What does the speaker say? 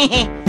Hehehe